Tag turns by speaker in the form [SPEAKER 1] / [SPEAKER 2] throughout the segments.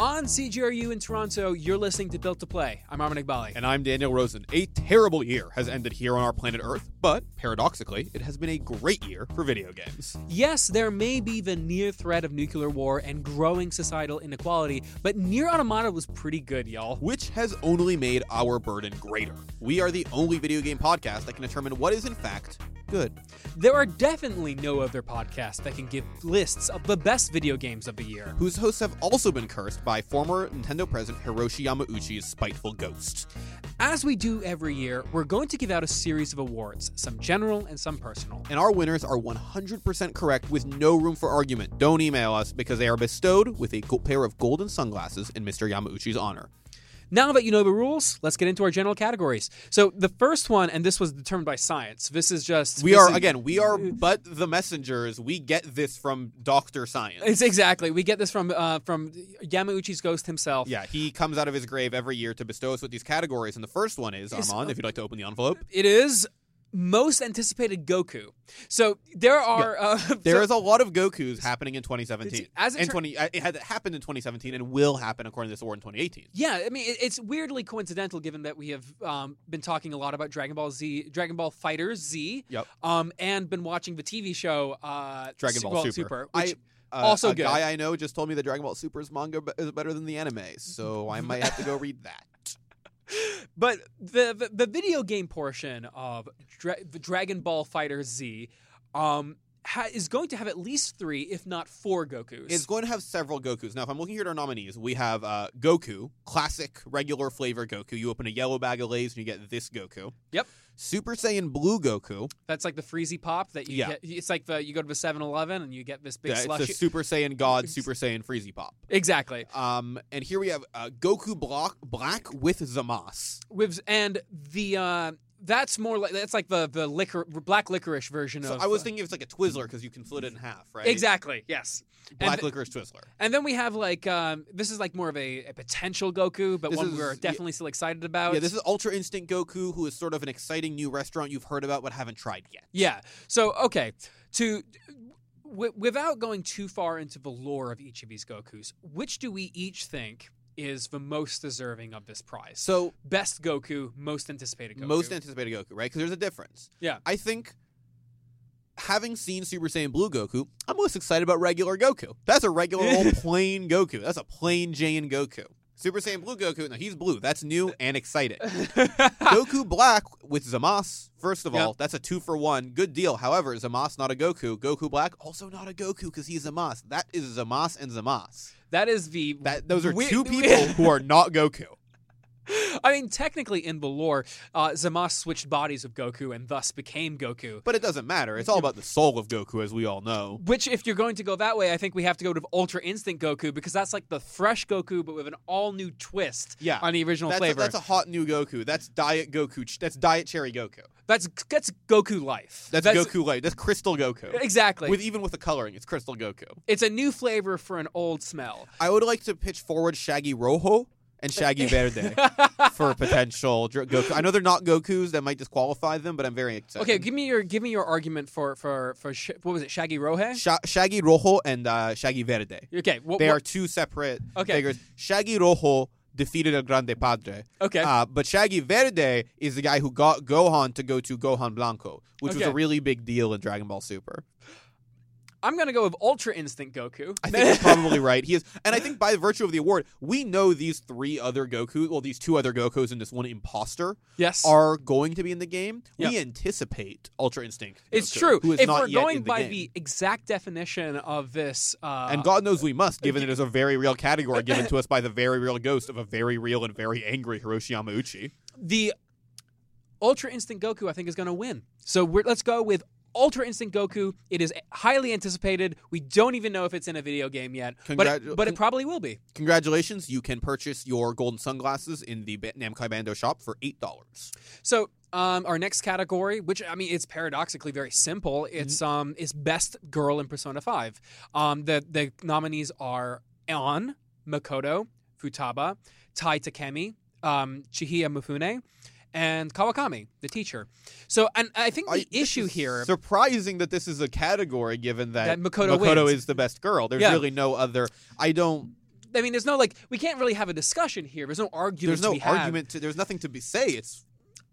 [SPEAKER 1] On CGRU in Toronto, you're listening to Built to Play. I'm Armin Iqbali.
[SPEAKER 2] And I'm Daniel Rosen. A terrible year has ended here on our planet Earth, but paradoxically, it has been a great year for video games.
[SPEAKER 1] Yes, there may be the near threat of nuclear war and growing societal inequality, but Nier Automata was pretty good, y'all.
[SPEAKER 2] Which has only made our burden greater. We are the only video game podcast that can determine what is, in fact, good.
[SPEAKER 1] There are definitely no other podcasts that can give lists of the best video games of the year.
[SPEAKER 2] Whose hosts have also been cursed by former Nintendo president Hiroshi Yamauchi's spiteful ghost.
[SPEAKER 1] As we do every year, we're going to give out a series of awards, some general and some personal.
[SPEAKER 2] And our winners are 100% correct with no room for argument. Don't email us because they are bestowed with a pair of golden sunglasses in Mr. Yamauchi's honor.
[SPEAKER 1] Now that you know the rules, let's get into our general categories. So the first one, and this was determined by science. This is just
[SPEAKER 2] we are
[SPEAKER 1] is-
[SPEAKER 2] again we are but the messengers. We get this from Doctor Science.
[SPEAKER 1] It's exactly. We get this from uh, from Yamauchi's ghost himself.
[SPEAKER 2] yeah, he comes out of his grave every year to bestow us with these categories, and the first one is
[SPEAKER 1] Is-
[SPEAKER 2] Armand. If you'd like to open the envelope,
[SPEAKER 1] It is most anticipated Goku. So there are uh,
[SPEAKER 2] there
[SPEAKER 1] so-
[SPEAKER 2] is a lot of Goku's happening in 2017.
[SPEAKER 1] As it
[SPEAKER 2] in
[SPEAKER 1] tur-
[SPEAKER 2] 20, uh, it had happened in 2017 and will happen according to this award in 2018.
[SPEAKER 1] Yeah, I mean it, it's weirdly coincidental given that we have um, been talking a lot about Dragon Ball Z, Dragon Ball FighterZ,
[SPEAKER 2] Yep.
[SPEAKER 1] um, and been watching the TV show uh,
[SPEAKER 2] Dragon Ball
[SPEAKER 1] well,
[SPEAKER 2] Super.
[SPEAKER 1] which,
[SPEAKER 2] I, uh,
[SPEAKER 1] also
[SPEAKER 2] a
[SPEAKER 1] good.
[SPEAKER 2] guy I know just told me that Dragon Ball Super's manga is better than the anime, so I might have to go read that.
[SPEAKER 1] But the, the the video game portion of Dra- the Dragon Ball FighterZ um, ha- is going to have at least three, if not four Gokus.
[SPEAKER 2] It's going to have several Gokus. Now, if I'm looking here at our nominees, we have uh, Goku, classic, regular flavor Goku. You open a yellow bag of Lay's and you get this Goku.
[SPEAKER 1] Yep.
[SPEAKER 2] Super Saiyan Blue Goku.
[SPEAKER 1] That's like the Freezy Pop that you
[SPEAKER 2] Yeah.
[SPEAKER 1] get. It's like the you go to the 7-Eleven and you get this big
[SPEAKER 2] Yeah,
[SPEAKER 1] slushy.
[SPEAKER 2] it's a Super Saiyan God, Super Saiyan Freezy Pop.
[SPEAKER 1] exactly.
[SPEAKER 2] Um, and here we have uh, Goku Block, Black with Zamas.
[SPEAKER 1] With and the uh, that's more like that's like the the liquor black licorice version
[SPEAKER 2] So
[SPEAKER 1] of.
[SPEAKER 2] I was
[SPEAKER 1] uh,
[SPEAKER 2] thinking it's like a Twizzler because you can split it in half, right?
[SPEAKER 1] exactly yes.
[SPEAKER 2] Black
[SPEAKER 1] th-
[SPEAKER 2] licorice Twizzler.
[SPEAKER 1] and then we have like um, this is like more of a, a potential Goku, but
[SPEAKER 2] This
[SPEAKER 1] one
[SPEAKER 2] is-
[SPEAKER 1] we're
[SPEAKER 2] yeah.
[SPEAKER 1] definitely still excited about.
[SPEAKER 2] Yeah, this is Ultra Instinct Goku, who is sort of an exciting new restaurant you've heard about but haven't tried yet.
[SPEAKER 1] Yeah. So okay, to w- without going too far into the lore of each of these Gokus, which do we each think is the most deserving of this prize?
[SPEAKER 2] So
[SPEAKER 1] Best Goku, most anticipated Goku.
[SPEAKER 2] most anticipated Goku, right? Because there's a difference.
[SPEAKER 1] Yeah.
[SPEAKER 2] I think having seen Super Saiyan Blue Goku, I'm most excited about regular Goku. That's a regular old plain Goku. That's a plain Jane Goku. Super Saiyan Blue Goku, no, he's blue. That's new and exciting. Goku Black with Zamas, first of
[SPEAKER 1] Yep.
[SPEAKER 2] all, that's a two for one. Good deal. However, Zamas not a Goku. Goku Black also not a Goku because he's Zamas. That is Zamas and Zamas.
[SPEAKER 1] That is the
[SPEAKER 2] That those are
[SPEAKER 1] we-
[SPEAKER 2] two people who are not Goku.
[SPEAKER 1] I mean, technically, in the lore, uh, Zamasu switched bodies of Goku and thus became Goku.
[SPEAKER 2] But it doesn't matter. It's all about the soul of Goku, as we all know.
[SPEAKER 1] Which, if you're going to go that way, I think we have to go to Ultra Instinct Goku because that's like the fresh Goku, but with an all new twist
[SPEAKER 2] Yeah.
[SPEAKER 1] on the original
[SPEAKER 2] That's a,
[SPEAKER 1] flavor.
[SPEAKER 2] that's a hot new Goku. That's Diet Goku. ch- That's Diet Cherry Goku.
[SPEAKER 1] that's that's Goku life.
[SPEAKER 2] That's, Goku Light. That's Crystal Goku.
[SPEAKER 1] Exactly.
[SPEAKER 2] With even with the coloring, it's Crystal Goku.
[SPEAKER 1] it's a new flavor for an old smell.
[SPEAKER 2] I would like to pitch forward Shaggy Rojo and Shaggy Verde for potential dr- Goku. I know they're not Gokus. That might disqualify them, but I'm very excited.
[SPEAKER 1] Okay, give me your give me your argument for for for sh- what was it, Shaggy Rohe?
[SPEAKER 2] Sha- Shaggy Rojo and uh, Shaggy Verde.
[SPEAKER 1] Okay, what,
[SPEAKER 2] They
[SPEAKER 1] what-
[SPEAKER 2] are two separate
[SPEAKER 1] Okay.
[SPEAKER 2] figures. Shaggy Rojo defeated El Grande Padre.
[SPEAKER 1] okay.
[SPEAKER 2] Uh, but Shaggy Verde is the guy who got Gohan to go to Gohan Blanco, which was a really big deal in Dragon Ball Super.
[SPEAKER 1] I'm gonna go with Ultra Instinct Goku.
[SPEAKER 2] I think you're probably right. He is, and I think by virtue of the award, we know these three other Goku, well, these two other Gokus and this one imposter
[SPEAKER 1] yes,
[SPEAKER 2] are going to be in the game. We anticipate Ultra Instinct.
[SPEAKER 1] it's
[SPEAKER 2] Goku,
[SPEAKER 1] true.
[SPEAKER 2] Who is
[SPEAKER 1] If
[SPEAKER 2] not
[SPEAKER 1] we're
[SPEAKER 2] yet
[SPEAKER 1] going
[SPEAKER 2] in the
[SPEAKER 1] by
[SPEAKER 2] game.
[SPEAKER 1] the exact definition of this, uh,
[SPEAKER 2] and God knows we must, given it is a very real category given to us by the very real ghost of a very real and very angry Hiroshi Yamauchi.
[SPEAKER 1] the Ultra Instinct Goku, I think, is going to win. So we're, let's go with Ultra Instinct Goku. It is highly anticipated. We don't even know if it's in a video game yet, but it, but it probably will be.
[SPEAKER 2] Congratulations! You can purchase your golden sunglasses in the Namco Bandai shop for eight dollars.
[SPEAKER 1] So um, our next category, which I mean, it's paradoxically very simple. It's um, is best girl in Persona Five. Um, the the nominees are An, Makoto, Futaba, Tae Takemi, um, Chihaya Mifune, and Kawakami, the teacher. So, and I think the
[SPEAKER 2] I-
[SPEAKER 1] issue
[SPEAKER 2] is
[SPEAKER 1] here.
[SPEAKER 2] Surprising that this is a category, given that,
[SPEAKER 1] That Makoto wins.
[SPEAKER 2] is the best girl. There's
[SPEAKER 1] Yeah.
[SPEAKER 2] really no other. I don't.
[SPEAKER 1] I mean, there's no like we can't really have a discussion here. There's no argument.
[SPEAKER 2] There's no
[SPEAKER 1] to be had.
[SPEAKER 2] argument. To, there's nothing to be say. It's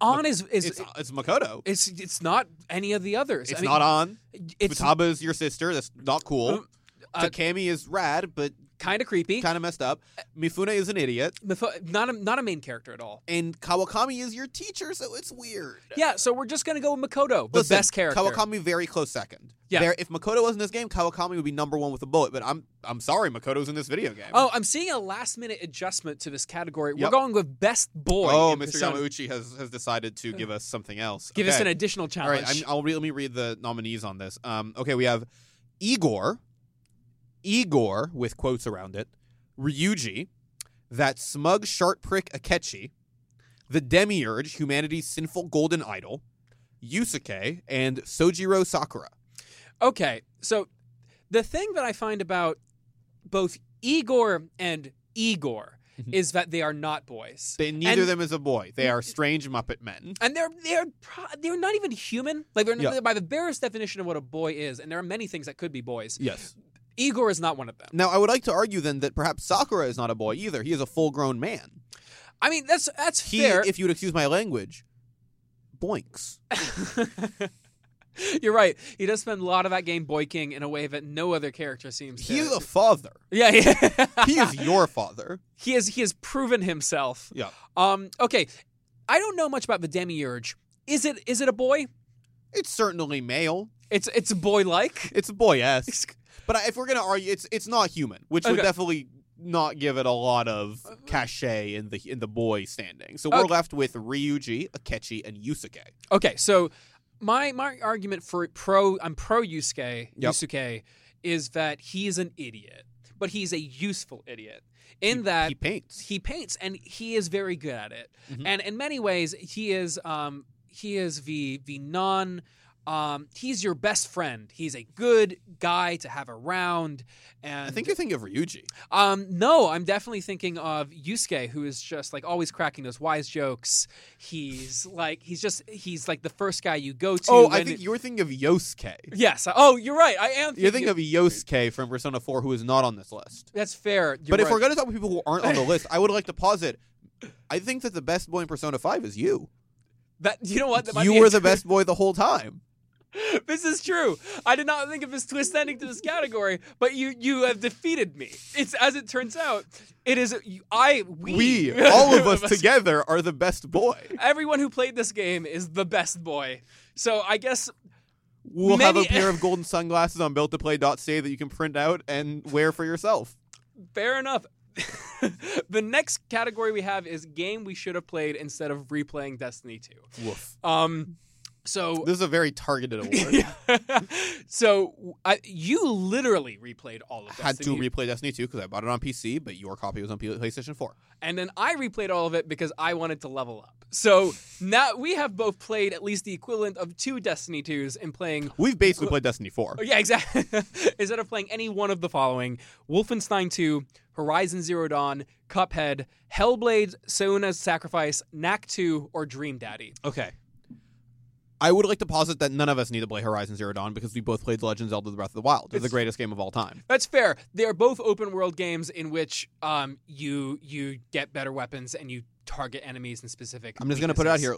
[SPEAKER 1] On is is
[SPEAKER 2] it's it's Makoto.
[SPEAKER 1] it's it's not any of the others.
[SPEAKER 2] It's
[SPEAKER 1] I mean,
[SPEAKER 2] not on.
[SPEAKER 1] It's
[SPEAKER 2] Futaba is your sister. That's not cool.
[SPEAKER 1] uh,
[SPEAKER 2] Takemi is rad, but
[SPEAKER 1] kind of creepy.
[SPEAKER 2] kind of messed up. Mifune is an idiot,
[SPEAKER 1] Mifo- Not a not a main character at all.
[SPEAKER 2] and Kawakami is your teacher, so it's weird.
[SPEAKER 1] Yeah, so we're just gonna go with Makoto, the
[SPEAKER 2] Listen,
[SPEAKER 1] best character.
[SPEAKER 2] Kawakami very close second.
[SPEAKER 1] Yeah.
[SPEAKER 2] There, if Makoto was in this game, Kawakami would be number one with a bullet. But I'm I'm sorry, Makoto's in this video game.
[SPEAKER 1] Oh, I'm seeing a last minute adjustment to this category. We're going with best boy.
[SPEAKER 2] Oh, Mr.
[SPEAKER 1] Persona.
[SPEAKER 2] Yamauchi has has decided to give us something else.
[SPEAKER 1] Give us an additional challenge.
[SPEAKER 2] All right, I'm, I'll re- let me read the nominees on this. Um, okay, we have Igor, Igor with quotes around it, Ryuji, that smug sharp prick Akechi, the Demiurge, humanity's sinful golden idol, Yusuke, and Sojiro Sakura.
[SPEAKER 1] Okay, so the thing that I find about both Igor and Igor
[SPEAKER 2] Mhm.
[SPEAKER 1] is that they are not boys.
[SPEAKER 2] They, neither of them is a boy. They are strange Muppet men.
[SPEAKER 1] and they're they're they're not even human. Like they're
[SPEAKER 2] Yeah.
[SPEAKER 1] by the barest definition of what a boy is, and there are many things that could be boys.
[SPEAKER 2] Yes.
[SPEAKER 1] Igor is not one of them.
[SPEAKER 2] Now, I would like to argue then that perhaps Sakura is not a boy either. He is a full grown man.
[SPEAKER 1] I mean, that's that's
[SPEAKER 2] He,
[SPEAKER 1] fair.
[SPEAKER 2] if you would excuse my language, boinks.
[SPEAKER 1] You're right. He does spend a lot of that game boyking in a way that no other character seems to.
[SPEAKER 2] He is a father.
[SPEAKER 1] yeah, yeah.
[SPEAKER 2] He is your father.
[SPEAKER 1] he has he has proven himself.
[SPEAKER 2] Yeah.
[SPEAKER 1] Um. Okay. I don't know much about the demiurge. Is it is it a boy?
[SPEAKER 2] It's certainly male.
[SPEAKER 1] It's it's a boy like.
[SPEAKER 2] It's a boy esque. But if we're gonna argue, it's it's not human, which would definitely not give it a lot of cachet in the in the boy standing. So we're
[SPEAKER 1] Okay.
[SPEAKER 2] left with Ryuji, Akechi, and Yusuke.
[SPEAKER 1] Okay, so my my argument for pro I'm pro Yusuke
[SPEAKER 2] Yep.
[SPEAKER 1] Yusuke is that he's an idiot, but he's a useful idiot in that
[SPEAKER 2] he paints.
[SPEAKER 1] he paints and he is very good at it.
[SPEAKER 2] Mhm.
[SPEAKER 1] And in many ways, he is um he is the the non um he's your best friend. He's a good guy to have around. And
[SPEAKER 2] I think you're thinking of Ryuji.
[SPEAKER 1] um, no, I'm definitely thinking of Yusuke, who is just like always cracking those wise jokes. He's like he's just he's like the first guy you go to.
[SPEAKER 2] Oh, I think
[SPEAKER 1] it-
[SPEAKER 2] you're thinking of Yosuke.
[SPEAKER 1] yes. Oh, you're right. I am.
[SPEAKER 2] You're thinking of Yosuke from Persona 4, who is not on this list.
[SPEAKER 1] that's fair. You're
[SPEAKER 2] but if we're going to talk about people who aren't on the list, I would like to posit. I think that the best boy in Persona 5 is you.
[SPEAKER 1] that you know what
[SPEAKER 2] You were the best boy the whole time.
[SPEAKER 1] this is true. I did not think of this twist ending to this category, but you you have defeated me. It's as it turns out, it is I we,
[SPEAKER 2] We, all of us together, are the best boy.
[SPEAKER 1] Everyone who played this game is the best boy. So I guess
[SPEAKER 2] We'll have a pair of golden sunglasses on built-to-play.ca that you can print out and wear for yourself.
[SPEAKER 1] fair enough. the next category we have is game we should have played instead of replaying Destiny 2.
[SPEAKER 2] Woof.
[SPEAKER 1] Um so
[SPEAKER 2] This is a very targeted award.
[SPEAKER 1] so I, you literally replayed all of this.
[SPEAKER 2] I Had to replay Destiny 2 because I bought it on PC, but your copy was on PlayStation 4.
[SPEAKER 1] and then I replayed all of it because I wanted to level up. So now we have both played at least the equivalent of two Destiny 2s in playing
[SPEAKER 2] We've basically played Destiny 4.
[SPEAKER 1] Oh, yeah, exactly. Instead of playing any one of the following Wolfenstein 2, Horizon Zero Dawn, Cuphead, Hellblade, Senua's Sacrifice, Knack 2, or Dream Daddy.
[SPEAKER 2] Okay. I would like to posit that none of us need to play Horizon Zero Dawn because we both played The Legend of Zelda: The Breath of the Wild. It's the greatest game of all time.
[SPEAKER 1] That's fair. They are both open world games in which um, you you get better weapons and you target enemies in specific.
[SPEAKER 2] I'm just gonna put it out here.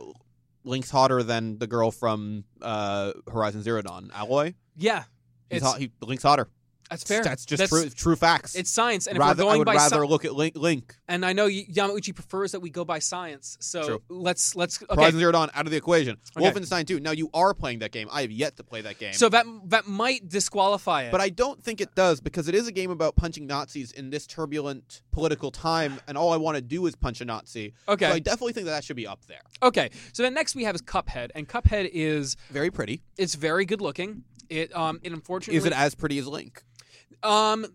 [SPEAKER 2] Link's hotter than the girl from uh, Horizon Zero Dawn. Aloy.
[SPEAKER 1] Yeah,
[SPEAKER 2] He's hot, he, Link's hotter.
[SPEAKER 1] That's fair.
[SPEAKER 2] That's just
[SPEAKER 1] That's-
[SPEAKER 2] true, true facts.
[SPEAKER 1] It's science, and if
[SPEAKER 2] rather,
[SPEAKER 1] we're
[SPEAKER 2] I would
[SPEAKER 1] by
[SPEAKER 2] rather
[SPEAKER 1] sci-
[SPEAKER 2] look at Link. Link.
[SPEAKER 1] and I know Yamauchi prefers that we go by science, so
[SPEAKER 2] True.
[SPEAKER 1] let's let's okay.
[SPEAKER 2] Horizon Zero Dawn out of the equation.
[SPEAKER 1] Okay.
[SPEAKER 2] Wolfenstein 2. Now you are playing that game. I have yet to play that game.
[SPEAKER 1] So that that might disqualify it.
[SPEAKER 2] But I don't think it does because it is a game about punching Nazis in this turbulent political time, and all I want to do is punch a Nazi.
[SPEAKER 1] okay,
[SPEAKER 2] So I definitely think that that should be up there.
[SPEAKER 1] Okay, so then next we have is Cuphead, and Cuphead is
[SPEAKER 2] Very pretty.
[SPEAKER 1] it's very good looking. It um it unfortunately
[SPEAKER 2] Is it as pretty as Link?
[SPEAKER 1] Um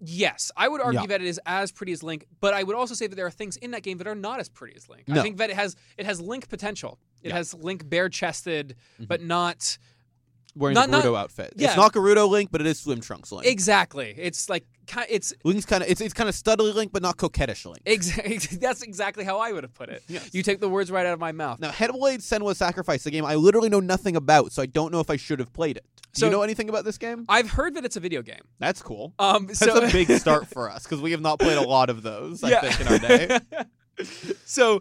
[SPEAKER 1] yes, I would argue
[SPEAKER 2] Yeah.
[SPEAKER 1] that it is as pretty as Link, but I would also say that there are things in that game that are not as pretty as Link. I think that it has it has Link potential. It
[SPEAKER 2] Yeah.
[SPEAKER 1] has Link bare chested,
[SPEAKER 2] Mhm.
[SPEAKER 1] but not
[SPEAKER 2] wearing
[SPEAKER 1] Not-
[SPEAKER 2] the
[SPEAKER 1] not-
[SPEAKER 2] outfit.
[SPEAKER 1] yeah.
[SPEAKER 2] It's not Gerudo Link, but it is Swim Trunks Link.
[SPEAKER 1] Exactly. It's like it's
[SPEAKER 2] Link's kind of it's it's kind of studly Link, but not coquettish Link.
[SPEAKER 1] exactly that's exactly how I would have put it.
[SPEAKER 2] Yes.
[SPEAKER 1] You take the words right out of my mouth.
[SPEAKER 2] Now, Hellblade Senua Sacrifice, the game I literally know nothing about, so I don't know if I should have played it. Do
[SPEAKER 1] So-
[SPEAKER 2] you know anything about this game?
[SPEAKER 1] I've heard that it's a video game.
[SPEAKER 2] That's cool.
[SPEAKER 1] Um,
[SPEAKER 2] That's
[SPEAKER 1] so
[SPEAKER 2] a big start for us because we have not played a lot of those. I
[SPEAKER 1] Yeah.
[SPEAKER 2] think in our day.
[SPEAKER 1] so,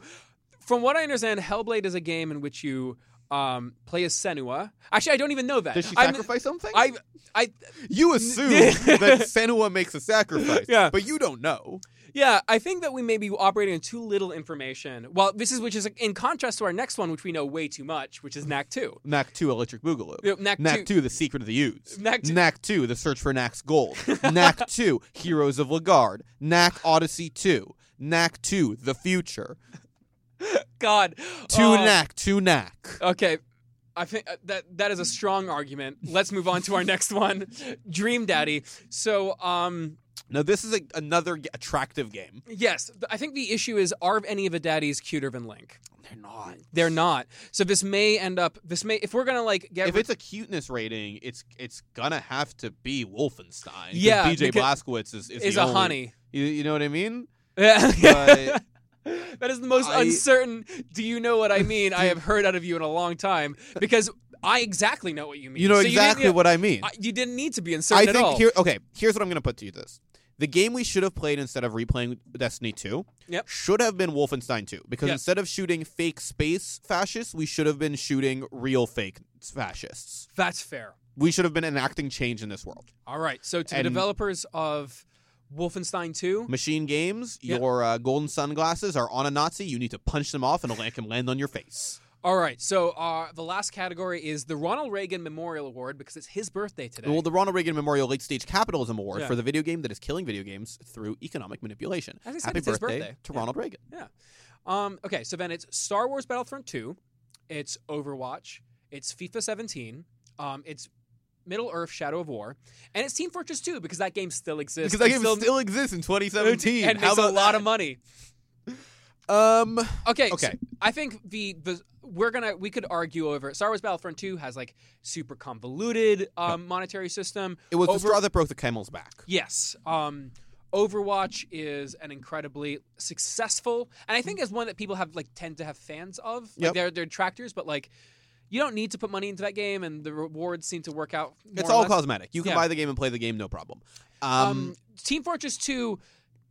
[SPEAKER 1] from what I understand, Hellblade is a game in which you um, play as Senua. Actually, I don't even know that.
[SPEAKER 2] Does she
[SPEAKER 1] I'm-
[SPEAKER 2] sacrifice something?
[SPEAKER 1] I, I,
[SPEAKER 2] you assume that Senua makes a sacrifice,
[SPEAKER 1] Yeah.
[SPEAKER 2] but you don't know.
[SPEAKER 1] yeah, I think that we may be operating on too little information. Well, this is which is in contrast to our next one, which we know way too much, which is Knack Two.
[SPEAKER 2] Knack 2 Electric Boogaloo.
[SPEAKER 1] Yeah, Knack,
[SPEAKER 2] Knack
[SPEAKER 1] 2.
[SPEAKER 2] 2 The Secret of the Ooze.
[SPEAKER 1] Knack 2.
[SPEAKER 2] Knack 2 The Search for Knack's Gold. Knack 2 Heroes of Lagard. Knack Odyssey 2. Knack 2 The Future.
[SPEAKER 1] God.
[SPEAKER 2] Two
[SPEAKER 1] Oh,
[SPEAKER 2] Knack, two Knack.
[SPEAKER 1] Okay. I think uh, that that is a strong argument. Let's move on to our next one, Dream Daddy. So, um,
[SPEAKER 2] Now, this is a, another attractive game.
[SPEAKER 1] yes, I think the issue is are any of the daddies cuter than Link?
[SPEAKER 2] They're not.
[SPEAKER 1] They're not. So this may end up. This may if we're gonna like get.
[SPEAKER 2] If
[SPEAKER 1] rid-
[SPEAKER 2] it's a cuteness rating, it's it's gonna have to be Wolfenstein.
[SPEAKER 1] Yeah,
[SPEAKER 2] BJ Blazkowicz is is,
[SPEAKER 1] is a
[SPEAKER 2] only-
[SPEAKER 1] honey.
[SPEAKER 2] You, you know what I mean?
[SPEAKER 1] Yeah.
[SPEAKER 2] But-
[SPEAKER 1] that is the most
[SPEAKER 2] I-
[SPEAKER 1] uncertain. Do you know what I mean? I have heard out of you in a long time because I exactly know what you mean.
[SPEAKER 2] You know
[SPEAKER 1] So
[SPEAKER 2] exactly what I mean.
[SPEAKER 1] I- you didn't need to be
[SPEAKER 2] I
[SPEAKER 1] uncertain at
[SPEAKER 2] think
[SPEAKER 1] all.
[SPEAKER 2] here. Okay, here's what I'm gonna put to you. This the game we should have played instead of replaying Destiny 2
[SPEAKER 1] Yep.
[SPEAKER 2] should have been Wolfenstein 2 because
[SPEAKER 1] Yes.
[SPEAKER 2] instead of shooting fake space fascists, we should have been shooting real fake fascists.
[SPEAKER 1] That's fair.
[SPEAKER 2] We should have been enacting change in this world.
[SPEAKER 1] All right. So to
[SPEAKER 2] And-
[SPEAKER 1] the developers of Wolfenstein 2,
[SPEAKER 2] Machine Games,
[SPEAKER 1] Yeah.
[SPEAKER 2] your uh, golden sunglasses are on a Nazi. You need to punch them off, and a land can land on your face.
[SPEAKER 1] All right. So uh, the last category is the Ronald Reagan Memorial Award because it's his birthday today.
[SPEAKER 2] Well, the Ronald Reagan Memorial Late Stage Capitalism Award
[SPEAKER 1] Yeah.
[SPEAKER 2] for the video game that is killing video games through economic manipulation.
[SPEAKER 1] As I said,
[SPEAKER 2] Happy
[SPEAKER 1] it's his
[SPEAKER 2] birthday,
[SPEAKER 1] birthday.
[SPEAKER 2] to
[SPEAKER 1] Yeah.
[SPEAKER 2] Ronald Reagan.
[SPEAKER 1] Um, okay, so then it's Star Wars Battlefront 2, it's Overwatch, it's FIFA 17, um, it's Middle Earth Shadow of War, and it's Team Fortress 2 because that game still exists.
[SPEAKER 2] Because that game still, exists in 2017.
[SPEAKER 1] and makes a lot
[SPEAKER 2] that?
[SPEAKER 1] of money.
[SPEAKER 2] Um,
[SPEAKER 1] Okay,
[SPEAKER 2] Okay.
[SPEAKER 1] so I think the the we're gonna we could argue over Star Wars Battlefront 2 has like super convoluted um, monetary system.
[SPEAKER 2] it was the straw that broke the camel's back.
[SPEAKER 1] Yes. Um, Overwatch is an incredibly successful, and I think is one that people have like tend to have fans of. Like
[SPEAKER 2] Yep.
[SPEAKER 1] they're they're detractors, but like you don't need to put money into that game, and the rewards seem to work out. More
[SPEAKER 2] It's all cosmetic. You can
[SPEAKER 1] Yeah.
[SPEAKER 2] buy the game and play the game, no problem. Um,
[SPEAKER 1] Um, Team Fortress Two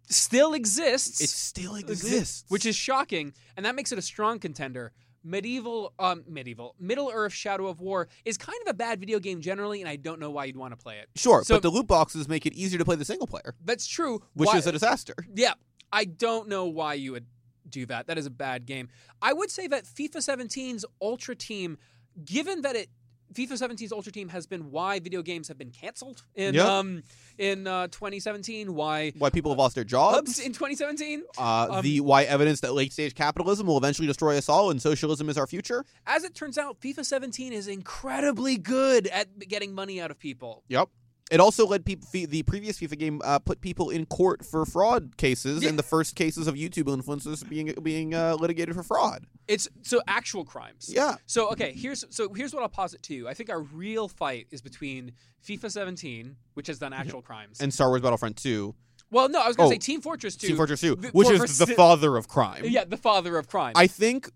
[SPEAKER 1] still exists.
[SPEAKER 2] it still exists,
[SPEAKER 1] which is shocking, and that makes it a strong contender. Medieval, um, medieval, Middle Earth: Shadow of War is kind of a bad video game generally, and I don't know why you'd want to play it.
[SPEAKER 2] sure,
[SPEAKER 1] so-
[SPEAKER 2] but the loot boxes make it easier to play the single player,
[SPEAKER 1] That's true.
[SPEAKER 2] which
[SPEAKER 1] Why-
[SPEAKER 2] is a disaster.
[SPEAKER 1] Yeah, I don't know why you would do that. That is a bad game. I would say that FIFA 17's Ultra Team, given that it FIFA 17's Ultra Team has been why video games have been canceled in
[SPEAKER 2] Yep.
[SPEAKER 1] um in uh, 2017. Why
[SPEAKER 2] Why people have lost their jobs.
[SPEAKER 1] in 2017?
[SPEAKER 2] Uh,
[SPEAKER 1] um,
[SPEAKER 2] the why evidence that late stage capitalism will eventually destroy us all and socialism is our future.
[SPEAKER 1] As it turns out, FIFA 17 is incredibly good at getting money out of people.
[SPEAKER 2] Yep. It also led people. The previous FIFA game uh, put people in court for fraud cases,
[SPEAKER 1] Yeah.
[SPEAKER 2] and the first cases of YouTube influencers being being uh, litigated for fraud.
[SPEAKER 1] It's so actual crimes.
[SPEAKER 2] Yeah,
[SPEAKER 1] So okay, here's so here's what I'll posit to you. I think our real fight is between FIFA 17, which has done actual crimes.
[SPEAKER 2] and Star Wars Battlefront Two,
[SPEAKER 1] well, no, I was going
[SPEAKER 2] Oh,
[SPEAKER 1] to say Team Fortress 2.
[SPEAKER 2] Team Fortress Two,
[SPEAKER 1] the-
[SPEAKER 2] which
[SPEAKER 1] for-
[SPEAKER 2] is
[SPEAKER 1] for
[SPEAKER 2] the father of crime.
[SPEAKER 1] Yeah, the father of crime.
[SPEAKER 2] I think,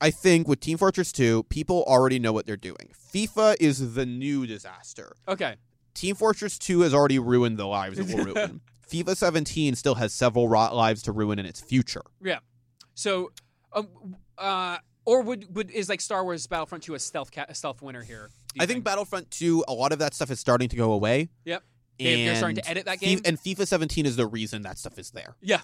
[SPEAKER 2] I think with Team Fortress Two, people already know what they're doing. FIFA is the new disaster.
[SPEAKER 1] okay.
[SPEAKER 2] Team Fortress 2 has already ruined the lives it will ruin. FIFA 17 still has several lives to ruin in its future. Yeah.
[SPEAKER 1] So, um, uh, or would would is like Star Wars Battlefront 2 a stealth ca- a stealth winner here?
[SPEAKER 2] I think Battlefront 2, a lot of that stuff is starting to go away.
[SPEAKER 1] Yep. They- they're starting to edit that game?
[SPEAKER 2] and FIFA 17 is the reason that stuff is there.
[SPEAKER 1] Yeah.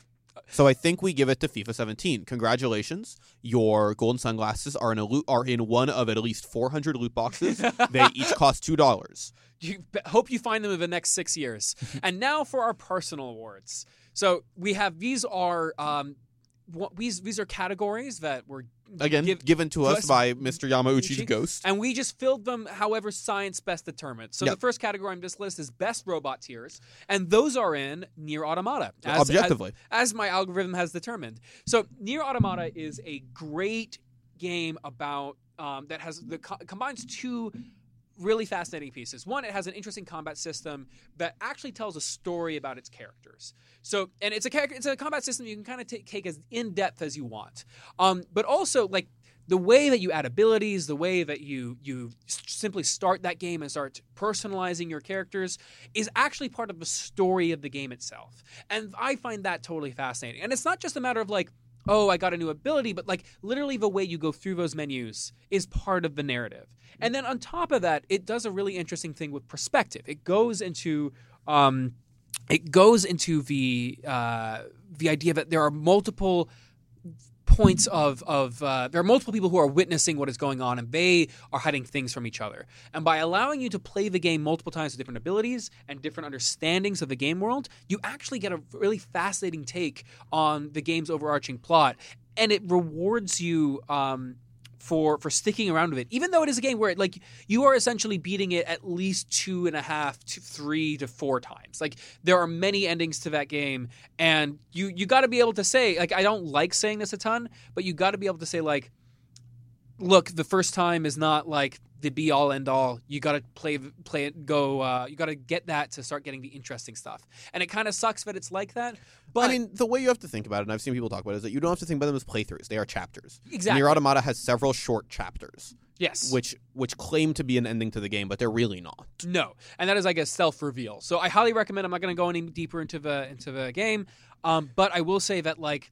[SPEAKER 2] So I think we give it to FIFA 17. Congratulations, your golden sunglasses are in a loot are in one of at least 400 loot boxes. they each cost two dollars.
[SPEAKER 1] You hope you find them in the next six years. and now for our personal awards. So we have these are um, what, these these are categories that were
[SPEAKER 2] Again,
[SPEAKER 1] give-
[SPEAKER 2] given to
[SPEAKER 1] to
[SPEAKER 2] us
[SPEAKER 1] us-
[SPEAKER 2] by Mr. Yamauchi's
[SPEAKER 1] Uchi.
[SPEAKER 2] ghost.
[SPEAKER 1] and we just filled them however science best determined. So
[SPEAKER 2] Yep.
[SPEAKER 1] the first category on this list is best robot tiers, and those are in Nier Automata. as-
[SPEAKER 2] Objectively.
[SPEAKER 1] as, as my algorithm has determined. So Nier Automata is a great game about um, that has the co- combines two really fascinating pieces. One, it has an interesting combat system that actually tells a story about its characters. So, and it's a character, it's a combat system you can kind of take, take as in depth as you want. Um, but also like the way that you add abilities, the way that you you simply start that game and start personalizing your characters is actually part of the story of the game itself. And I find that totally fascinating. And it's not just a matter of like oh, I got a new ability, but like literally the way you go through those menus is part of the narrative. And then on top of that, it does a really interesting thing with perspective. It goes into um, it goes into the uh, the idea that there are multiple points of of uh, there are multiple people who are witnessing what is going on and they are hiding things from each other. And by allowing you to play the game multiple times with different abilities and different understandings of the game world you actually get a really fascinating take on the game's overarching plot. And it rewards you um, for for sticking around with it. Even though it is a game where it, like you are essentially beating it at least two and a half to three to four times. Like there are many endings to that game and you you got to be able to say like i don't like saying this a ton but you got to be able to say like look the first time is not like the be all end all you got to play play it go uh, you got to get that to start getting the interesting stuff. And it kind of sucks that it's like that but
[SPEAKER 2] I mean, the way you have to think about it, and I've seen people talk about it, is that you don't have to think about them as playthroughs. They are chapters.
[SPEAKER 1] exactly
[SPEAKER 2] Nier Automata has several short chapters,
[SPEAKER 1] yes
[SPEAKER 2] which which claim to be an ending to the game, but they're really not.
[SPEAKER 1] No, and that is like a self reveal. So I highly recommend. I'm not going to go any deeper into the into the game, um, but I will say that like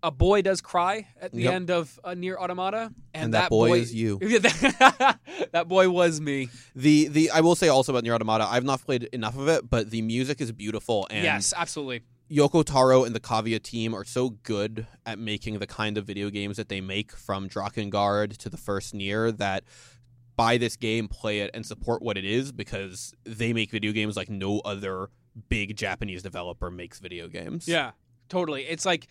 [SPEAKER 1] a boy does cry at the
[SPEAKER 2] Yep.
[SPEAKER 1] end of uh, Nier Automata, and,
[SPEAKER 2] And that boy is you.
[SPEAKER 1] that boy was me.
[SPEAKER 2] The the I will say also about Nier Automata, I've not played enough of it, but the music is beautiful, and
[SPEAKER 1] yes, absolutely.
[SPEAKER 2] Yoko Taro and the Cavia team are so good at making the kind of video games that they make from Drakengard to the first Nier that buy this game, play it, and support what it is because they make video games like no other big Japanese developer makes video games.
[SPEAKER 1] Yeah, totally. It's like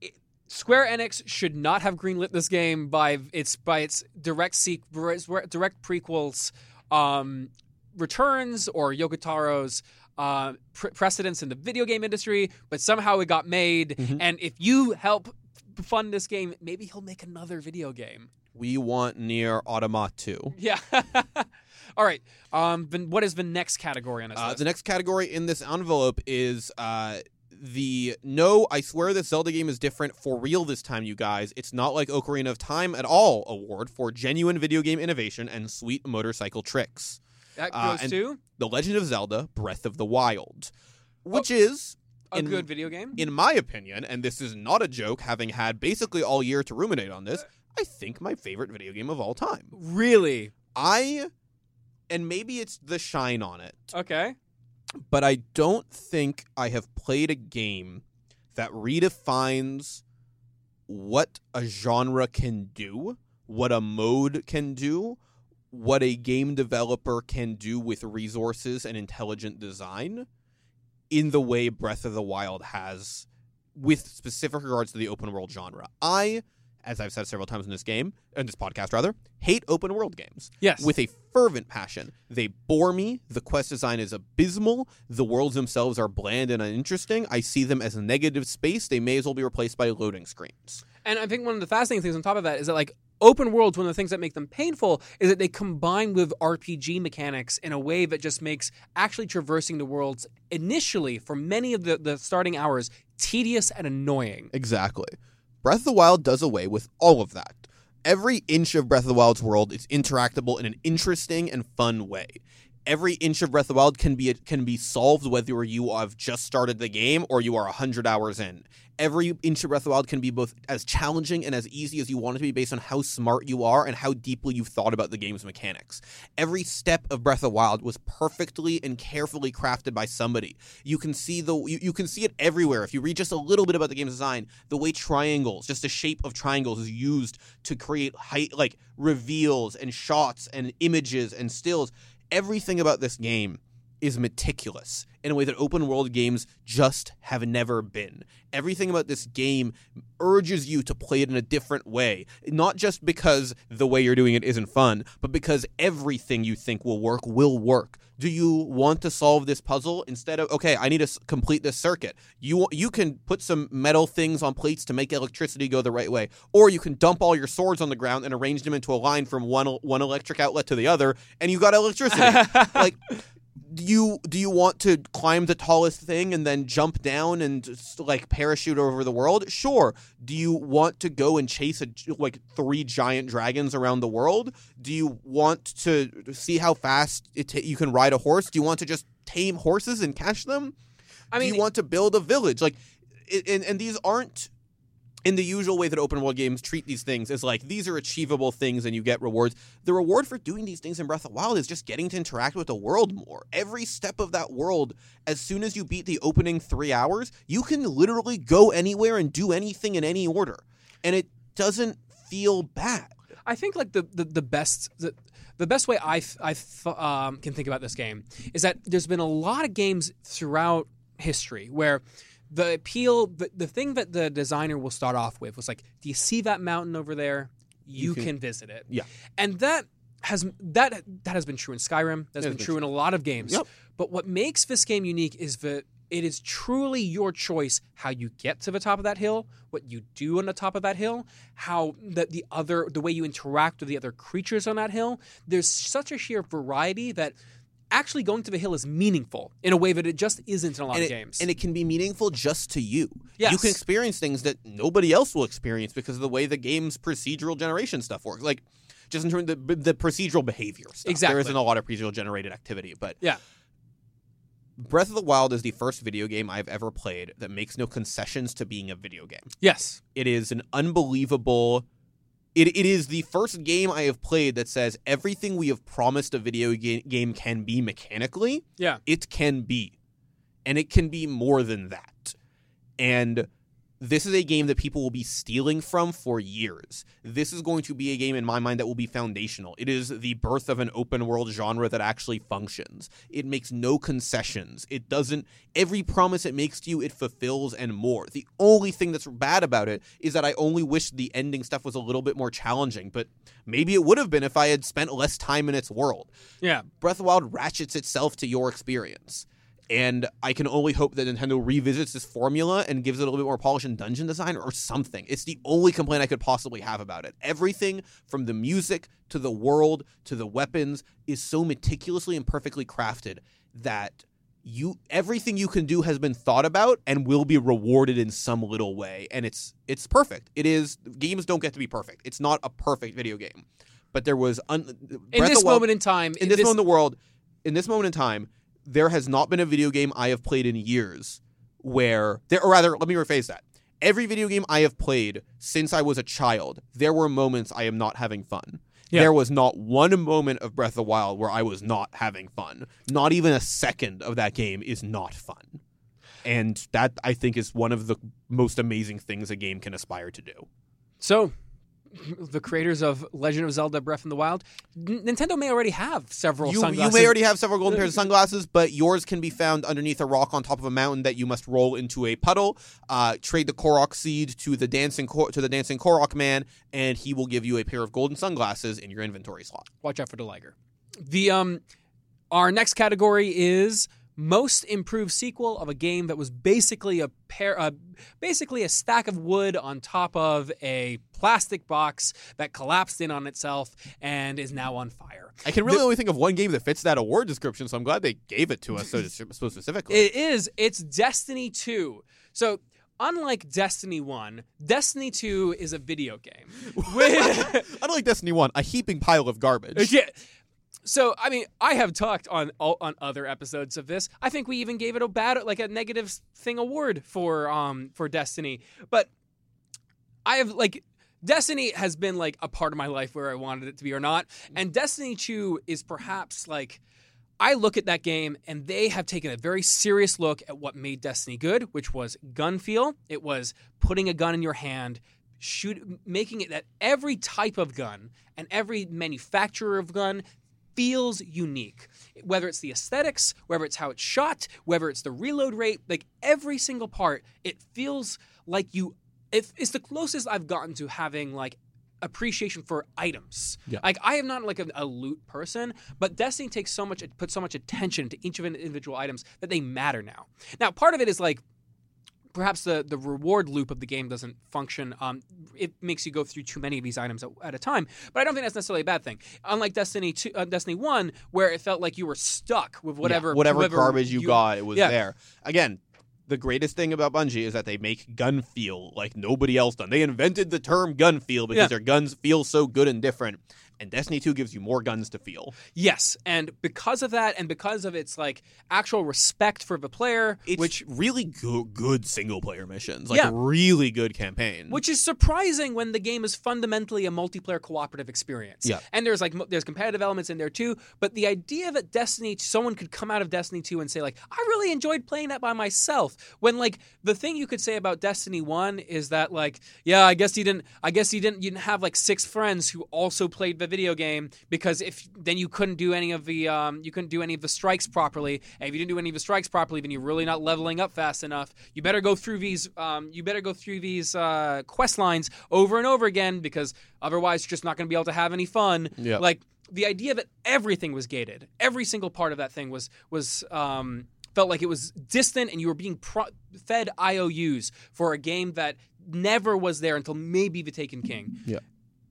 [SPEAKER 1] it, Square Enix should not have greenlit this game by its by its direct seek direct prequels, um, returns or Yoko Taro's uh, pre- precedence in the video game industry, but somehow it got made.
[SPEAKER 2] Mhm.
[SPEAKER 1] And if you help fund this game, maybe he'll make another video game.
[SPEAKER 2] We want Nier Automata 2.
[SPEAKER 1] Yeah. All right. Um, what is the next category on this
[SPEAKER 2] Uh, the next category in this envelope is uh, the no, I swear this Zelda game is different for real this time, you guys. It's not like Ocarina of Time at all award for genuine video game innovation and sweet motorcycle tricks.
[SPEAKER 1] That
[SPEAKER 2] uh,
[SPEAKER 1] goes
[SPEAKER 2] and-
[SPEAKER 1] to
[SPEAKER 2] The Legend of Zelda Breath of the Wild, which is,
[SPEAKER 1] a
[SPEAKER 2] in-
[SPEAKER 1] good video game.
[SPEAKER 2] in my opinion, and this is not a joke, having had basically all year to ruminate on this, I think my favorite video game of all time.
[SPEAKER 1] really?
[SPEAKER 2] I, and maybe it's the shine on it.
[SPEAKER 1] Okay.
[SPEAKER 2] but I don't think I have played a game that redefines what a genre can do, what a mode can do, what a game developer can do with resources and intelligent design in the way Breath of the Wild has with specific regards to the open world genre. I as I've said several times in this game, in this podcast rather, hate open world games
[SPEAKER 1] Yes.
[SPEAKER 2] with a fervent passion. They bore me. The quest design is abysmal. The worlds themselves are bland and uninteresting. I see them as a negative space. They may as well be replaced by loading screens.
[SPEAKER 1] And I think one of the fascinating things on top of that is that like open worlds, one of the things that make them painful is that they combine with RPG mechanics in a way that just makes actually traversing the worlds initially for many of the, the starting hours tedious and annoying.
[SPEAKER 2] Exactly. Breath of the Wild does away with all of that. Every inch of Breath of the Wild's world is interactable in an interesting and fun way. Every inch of Breath of the Wild can be can be solved whether you have just started the game or you are 100 hours in. Every inch of Breath of the Wild can be both as challenging and as easy as you want it to be based on how smart you are and how deeply you've thought about the game's mechanics. Every step of Breath of the Wild was perfectly and carefully crafted by somebody. You can see the you, you can see it everywhere if you read just a little bit about the game's design. The way triangles, just the shape of triangles, is used to create height like reveals and shots and images and stills. Everything about this game is meticulous in a way that open world games just have never been. Everything about this game urges you to play it in a different way, not just because the way you're doing it isn't fun, but because everything you think will work will work. Do you want to solve this puzzle instead of okay, I need to s- complete this circuit? You you can put some metal things on plates to make electricity go the right way, or you can dump all your swords on the ground and arrange them into a line from one one electric outlet to the other, and you got electricity. like do you do you want to climb the tallest thing and then jump down and just, like parachute over the world? Sure. Do you want to go and chase a, like three giant dragons around the world? Do you want to see how fast ta- you can ride a horse? Do you want to just tame horses and catch them?
[SPEAKER 1] I mean,
[SPEAKER 2] do you want to build a village? Like and, and these aren't in the usual way that open world games treat these things is like these are achievable things and you get rewards. The reward for doing these things in breath of wild is just getting to interact with the world more. Every step of that world as soon as you beat the opening three hours you can literally go anywhere and do anything in any order. And it doesn't feel bad.
[SPEAKER 1] I think like the the, the best the, the best way I um, can think about this game is that there's been a lot of games throughout history where the appeal the, the thing that the designer will start off with was like do you see that mountain over there you,
[SPEAKER 2] You
[SPEAKER 1] can,
[SPEAKER 2] can-
[SPEAKER 1] visit it
[SPEAKER 2] Yeah.
[SPEAKER 1] and that has that that has been true in Skyrim That's been
[SPEAKER 2] been
[SPEAKER 1] true in a lot of games
[SPEAKER 2] Yep.
[SPEAKER 1] but what makes this game unique is that it is truly your choice how you get to the top of that hill, what you do on the top of that hill, how the, the other the way you interact with the other creatures on that hill. There's such a sheer variety that actually going to the hill is meaningful in a way that it just isn't in a lot
[SPEAKER 2] and
[SPEAKER 1] of
[SPEAKER 2] it,
[SPEAKER 1] games.
[SPEAKER 2] and it can be meaningful just to you. You can experience things that nobody else will experience because of the way the game's procedural generation stuff works. Like just in terms of the, the procedural behavior stuff.
[SPEAKER 1] Exactly.
[SPEAKER 2] There isn't a lot of procedural generated activity, but
[SPEAKER 1] Yeah.
[SPEAKER 2] Breath of the Wild is the first video game I've ever played that makes no concessions to being a video game.
[SPEAKER 1] yes.
[SPEAKER 2] It is an unbelievable. It, it is the first game I have played that says everything we have promised a video ga- game can be mechanically,
[SPEAKER 1] Yeah.
[SPEAKER 2] it can be. And it can be more than that. And this is a game that people will be stealing from for years. This is going to be a game in my mind that will be foundational. It is the birth of an open world genre that actually functions. It makes no concessions. It doesn't every promise it makes to you it fulfills and more. The only thing that's bad about it is that I only wish the ending stuff was a little bit more challenging, but maybe it would have been if I had spent less time in its world.
[SPEAKER 1] Yeah.
[SPEAKER 2] Breath of the Wild ratchets itself to your experience. And I can only hope that Nintendo revisits this formula and gives it a little bit more polish in dungeon design or something. It's the only complaint I could possibly have about it. Everything from the music to the world to the weapons is so meticulously and perfectly crafted that you everything you can do has been thought about and will be rewarded in some little way and it's it's perfect. It is games don't get to be perfect. It's not a perfect video game. But there was un,
[SPEAKER 1] In this moment in time,
[SPEAKER 2] in this, moment in the world, in this moment in time, there has not been a video game I have played in years where there, or rather, let me rephrase that. Every video game I have played since I was a child, there were moments I am not having fun.
[SPEAKER 1] Yeah.
[SPEAKER 2] There was not one moment of Breath of the Wild where I was not having fun. Not even a second of that game is not fun. And that I think is one of the most amazing things a game can aspire to do.
[SPEAKER 1] So, the creators of Legend of Zelda: Breath in the Wild, N- Nintendo may already have several
[SPEAKER 2] You, you may already have several golden pairs of sunglasses, but yours can be found underneath a rock on top of a mountain that you must roll into a puddle. Uh, trade the Korok seed to the dancing Kor- to the dancing Korok man, and he will give you a pair of golden sunglasses in your inventory slot.
[SPEAKER 1] Watch out for the liger. The um, our next category is most improved sequel of a game that was basically a pair, uh, basically a stack of wood on top of a plastic box that collapsed in on itself and is now on fire.
[SPEAKER 2] I can really only think of one game that fits that award description, so I'm glad they gave it to us so, so specifically.
[SPEAKER 1] It is. It's Destiny 2. So, unlike Destiny 1, Destiny 2 is a video game.
[SPEAKER 2] Unlike Destiny One, a heaping pile of garbage.
[SPEAKER 1] yeah. So, I mean, I have talked on on other episodes of this. I think we even gave it a bad like a negative thing award for um for Destiny. But I have like Destiny has been like a part of my life where I wanted it to be or not. And Destiny 2 is perhaps like I look at that game and they have taken a very serious look at what made Destiny good, which was gun feel. It was putting a gun in your hand, shoot making it that every type of gun and every manufacturer of gun feels unique. Whether it's the aesthetics, whether it's how it's shot, whether it's the reload rate, like every single part, it feels like you. It, it's the closest I've gotten to having like appreciation for items.
[SPEAKER 2] Yeah.
[SPEAKER 1] Like I am not like a, a loot person, but Destiny takes so much it puts so much attention to each of the individual items that they matter now. Now, part of it is like perhaps the the reward loop of the game doesn't function. Um, it makes you go through too many of these items at, at a time. But I don't think that's necessarily a bad thing. Unlike Destiny two, uh, Destiny one, where it felt like you were stuck with whatever
[SPEAKER 2] Yeah, whatever
[SPEAKER 1] whoever
[SPEAKER 2] garbage you, got, it was
[SPEAKER 1] Yeah.
[SPEAKER 2] there. Again, the greatest thing about Bungie is that they make gun feel like nobody else done. They invented the term gun feel because
[SPEAKER 1] Yeah.
[SPEAKER 2] their guns feel so good and different. And Destiny 2 gives you more guns to feel.
[SPEAKER 1] Yes, and because of that, and because of its like actual respect for the player,
[SPEAKER 2] It's
[SPEAKER 1] which
[SPEAKER 2] really good, good single player missions, like
[SPEAKER 1] Yeah.
[SPEAKER 2] really good campaign.
[SPEAKER 1] which is surprising when the game is fundamentally a multiplayer cooperative experience.
[SPEAKER 2] Yeah.
[SPEAKER 1] and there's like there's competitive elements in there too. But the idea that Destiny, someone could come out of Destiny two and say like, I really enjoyed playing that by myself. When like the thing you could say about Destiny one is that like, yeah, I guess you didn't, I guess you didn't, you didn't have like six friends who also played the video game because if then you couldn't do any of the um you couldn't do any of the strikes properly. And if you didn't do any of the strikes properly, then you're really not leveling up fast enough. You better go through these um you better go through these uh quest lines over and over again because otherwise you're just not going to be able to have any fun.
[SPEAKER 2] Yeah.
[SPEAKER 1] Like the idea that everything was gated, every single part of that thing was was um felt like it was distant and you were being pro- fed IOUs for a game that never was there until maybe the Taken King.
[SPEAKER 2] Yeah.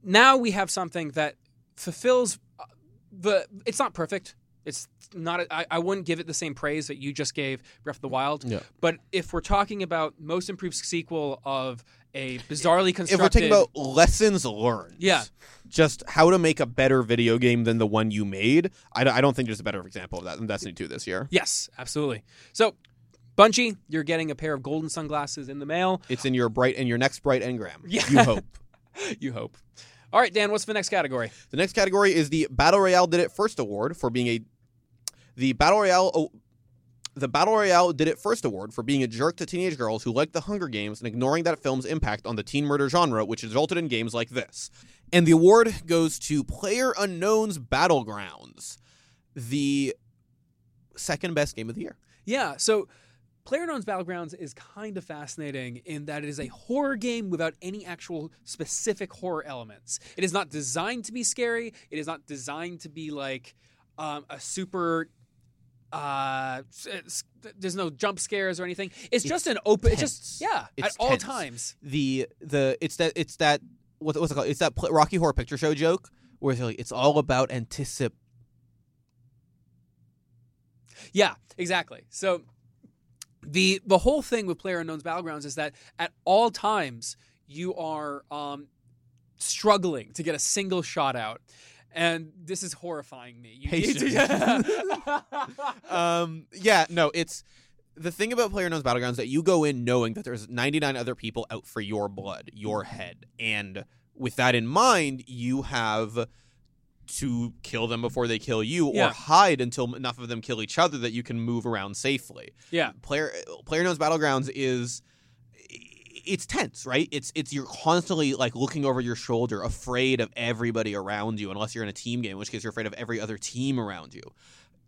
[SPEAKER 1] Now we have something that fulfills uh, the it's not perfect. It's not. I, I wouldn't give it the same praise that you just gave Breath of the Wild.
[SPEAKER 2] Yeah.
[SPEAKER 1] But if we're talking about most improved sequel of a bizarrely constructed,
[SPEAKER 2] if we're talking about lessons learned,
[SPEAKER 1] Yeah.
[SPEAKER 2] just how to make a better video game than the one you made, I, don't- I don't think there's a better example of that than Destiny 2 this year.
[SPEAKER 1] yes, absolutely. So, Bungie, you're getting a pair of golden sunglasses in the mail.
[SPEAKER 2] It's in your bright and your next bright engram.
[SPEAKER 1] Yeah.
[SPEAKER 2] You hope.
[SPEAKER 1] you hope. All right, Dan. What's the next category?
[SPEAKER 2] The next category is the Battle Royale Did It First Award for being a the Battle Royale oh, the Battle Royale Did It First Award for being a jerk to teenage girls who liked the Hunger Games and ignoring that film's impact on the teen murder genre, which resulted in games like this. And the award goes to Player Unknown's Battlegrounds, the second best game of the year.
[SPEAKER 1] Yeah. So, PlayerUnknown's Battlegrounds is kind of fascinating in that it is a horror game without any actual specific horror elements. It is not designed to be scary. It is not designed to be like um, a super. Uh, there's no jump scares or anything. It's, just an open. It's just yeah,
[SPEAKER 2] It's
[SPEAKER 1] at all times.
[SPEAKER 2] the the it's that it's that what, what's it called? It's that Rocky Horror Picture Show joke where it's like it's all about anticip.
[SPEAKER 1] Yeah, exactly. So the the whole thing with Player Unknown's Battlegrounds is that at all times you are um, struggling to get a single shot out. And this is horrifying me. You need to-
[SPEAKER 2] um, yeah, no, it's the thing about Player Knows Battlegrounds that you go in knowing that there's 99 other people out for your blood, your head, and with that in mind, you have to kill them before they kill you, or hide until enough of them kill each other that you can move around safely.
[SPEAKER 1] yeah.
[SPEAKER 2] player player knows battlegrounds is it's tense right it's it's you're constantly like looking over your shoulder afraid of everybody around you unless you're in a team game in which case you're afraid of every other team around you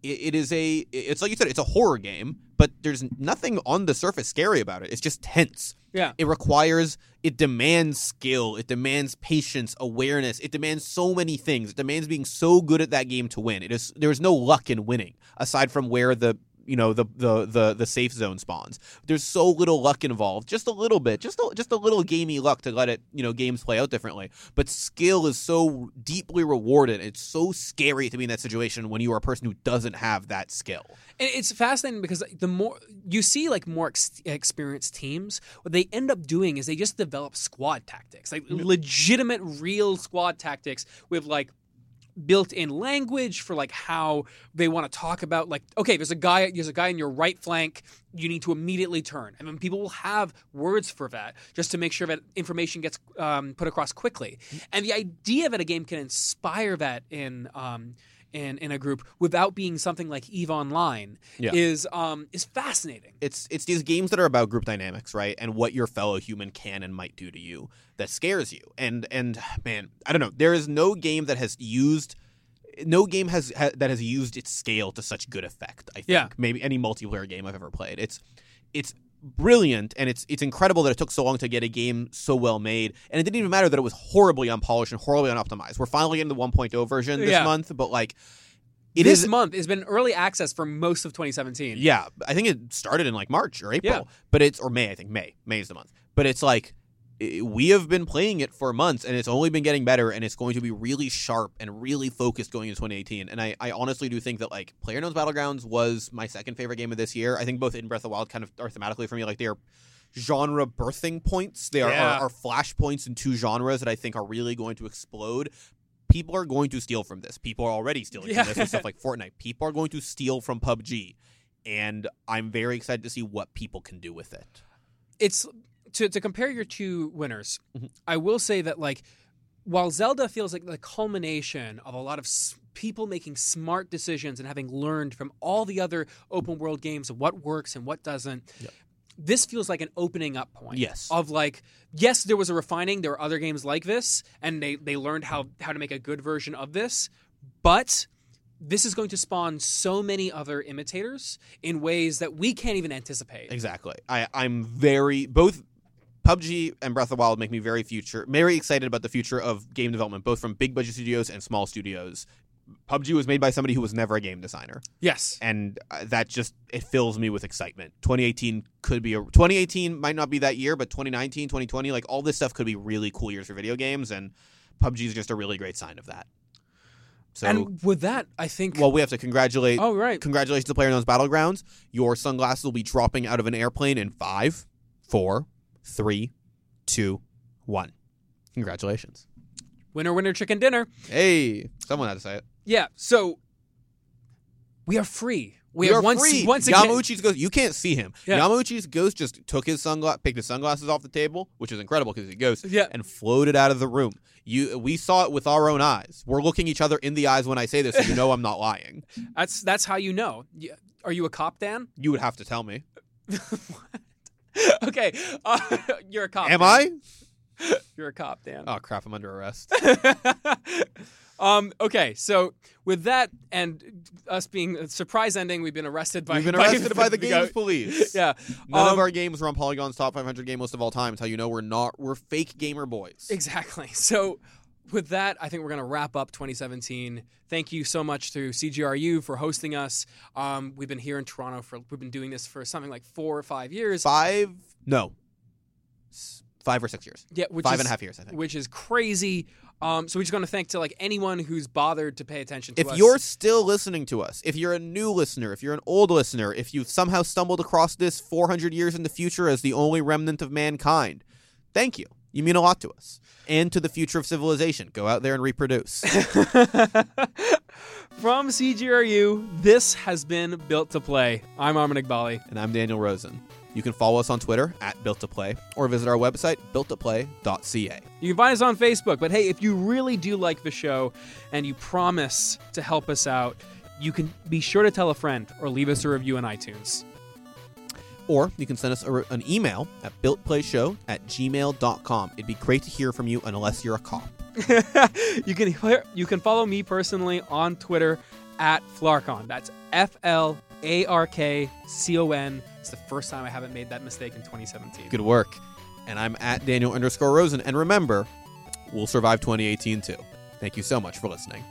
[SPEAKER 2] it, it is a it's like you said it's a horror game but there's nothing on the surface scary about it. It's just tense.
[SPEAKER 1] Yeah.
[SPEAKER 2] it requires it demands skill. It demands patience awareness. It demands so many things. It demands being so good at that game to win. It is there's no luck in winning aside from where the you know the the the the safe zone spawns. There's so little luck involved just a little bit just a, just a little gamey luck to let it you know games play out differently. But skill is so deeply rewarded. It's so scary to be in that situation when you are a person who doesn't have that skill.
[SPEAKER 1] And it's fascinating because the more you see like more ex- experienced teams, what they end up doing is they just develop squad tactics, like legitimate, real squad tactics with like built-in language for like how they want to talk about like okay there's a guy there's a guy in your right flank you need to immediately turn. And then people will have words for that just to make sure that information gets um, put across quickly. And the idea that a game can inspire that in um, in, in a group without being something like Eve Online
[SPEAKER 2] Yeah.
[SPEAKER 1] is um, is fascinating.
[SPEAKER 2] it's it's these games that are about group dynamics, right? And what your fellow human can and might do to you that scares you. And and man, I don't know. There is no game that has used no game has ha, that has used its scale to such good effect. I think
[SPEAKER 1] Yeah.
[SPEAKER 2] maybe any multiplayer game I've ever played. It's it's brilliant and it's it's incredible that it took so long to get a game so well made and it didn't even matter that it was horribly unpolished and horribly unoptimized we're finally getting the 1.0 version this
[SPEAKER 1] Yeah.
[SPEAKER 2] month but like it
[SPEAKER 1] this
[SPEAKER 2] is
[SPEAKER 1] month has been early access for most of 2017.
[SPEAKER 2] yeah i think it started in like march or april
[SPEAKER 1] Yeah.
[SPEAKER 2] but it's or may i think may may is the month but it's like we have been playing it for months and it's only been getting better and it's going to be really sharp and really focused going into 2018 and i, I honestly do think that like player knows battlegrounds was my second favorite game of this year. I think both in breath of the wild kind of are thematically for me like they're genre birthing points. They are,
[SPEAKER 1] Yeah.
[SPEAKER 2] are, are flash points in two genres that i think are really going to explode. People are going to steal from this. People are already stealing
[SPEAKER 1] Yeah.
[SPEAKER 2] from this with stuff like fortnite. People are going to steal from pubg and i'm very excited to see what people can do with it.
[SPEAKER 1] It's to to compare your two winners.
[SPEAKER 2] Mhm.
[SPEAKER 1] I will say that like while Zelda feels like the culmination of a lot of s- people making smart decisions and having learned from all the other open world games of what works and what doesn't.
[SPEAKER 2] Yep.
[SPEAKER 1] This feels like an opening up point.
[SPEAKER 2] Yes.
[SPEAKER 1] Of like, yes, there was a refining. There were other games like this, and they they learned how how to make a good version of this. But this is going to spawn so many other imitators in ways that we can't even anticipate.
[SPEAKER 2] Exactly. I, I'm very both PUBG and Breath of the Wild make me very future very excited about the future of game development, both from big budget studios and small studios. PUBG was made by somebody who was never a game designer,
[SPEAKER 1] Yes.
[SPEAKER 2] and uh, that just it fills me with excitement. 2018 could be a 2018 might not be that year, but 2019, 2020, like all this stuff could be really cool years for video games, and PUBG is just a really great sign of that. So,
[SPEAKER 1] and with that, I think.
[SPEAKER 2] well, we have to congratulate
[SPEAKER 1] oh right.
[SPEAKER 2] Congratulations to PlayerUnknown's Battlegrounds. Your sunglasses will be dropping out of an airplane in five, four, three, two, one. Congratulations.
[SPEAKER 1] Winner, winner, chicken dinner.
[SPEAKER 2] Hey, someone had to say it.
[SPEAKER 1] Yeah. So we are free. We, have
[SPEAKER 2] are
[SPEAKER 1] once
[SPEAKER 2] free.
[SPEAKER 1] once again.
[SPEAKER 2] Yamauchi's ghost. You can't see him.
[SPEAKER 1] Yeah.
[SPEAKER 2] Yamauchi's ghost just took his sunglass, picked his sunglasses off the table, which is incredible because he's a ghost,
[SPEAKER 1] Yeah.
[SPEAKER 2] and floated out of the room. You, we saw it with our own eyes. We're looking each other in the eyes when I say this, so you know I'm not lying.
[SPEAKER 1] That's that's how you know. Are you a cop, Dan?
[SPEAKER 2] You would have to tell me.
[SPEAKER 1] okay. Uh, you're a cop.
[SPEAKER 2] Am
[SPEAKER 1] Dan.
[SPEAKER 2] I?
[SPEAKER 1] You're a cop, Dan.
[SPEAKER 2] Oh crap! I'm under arrest.
[SPEAKER 1] um. Okay. So with that and us being a surprise ending, we've been arrested by.
[SPEAKER 2] We've been
[SPEAKER 1] by-
[SPEAKER 2] arrested by the games police.
[SPEAKER 1] Yeah.
[SPEAKER 2] None
[SPEAKER 1] Um,
[SPEAKER 2] of our games were on Polygon's top 500 game list of all time. It's how you know we're not we're fake gamer boys.
[SPEAKER 1] Exactly. So, with that, I think we're going to wrap up 2017. Thank you so much to CJRU for hosting us. Um, we've been here in Toronto for we've been doing this for something like four or five years.
[SPEAKER 2] Five? No, five or six years.
[SPEAKER 1] Yeah, which
[SPEAKER 2] Five
[SPEAKER 1] is,
[SPEAKER 2] and a half years, I think.
[SPEAKER 1] Which is crazy. Um, so we just want to thank to like anyone who's bothered to pay attention to
[SPEAKER 2] If
[SPEAKER 1] us.
[SPEAKER 2] you're still listening to us, if you're a new listener, if you're an old listener, if you've somehow stumbled across this 400 years in the future as the only remnant of mankind, thank you. You mean a lot to us and to the future of civilization. Go out there and reproduce.
[SPEAKER 1] from CJRU, this has been Built to Play. I'm Armin Igbali.
[SPEAKER 2] and I'm Daniel Rosen. You can follow us on Twitter at Built to Play or visit our website builttoplay.ca.
[SPEAKER 1] You can find us on Facebook, but hey, if you really do like the show and you promise to help us out, you can be sure to tell a friend or leave us a review on iTunes.
[SPEAKER 2] Or you can send us a, an email at builtplayshow at gmail.com. It'd be great to hear from you unless you're a cop.
[SPEAKER 1] you can hear- you can follow me personally on Twitter at Flarkcon. That's F L A R K C O N. It's the first time I haven't made that mistake in 2017.
[SPEAKER 2] Good work. And I'm at Daniel underscore Rosen. And remember, we'll survive 2018 too. Thank you so much for listening.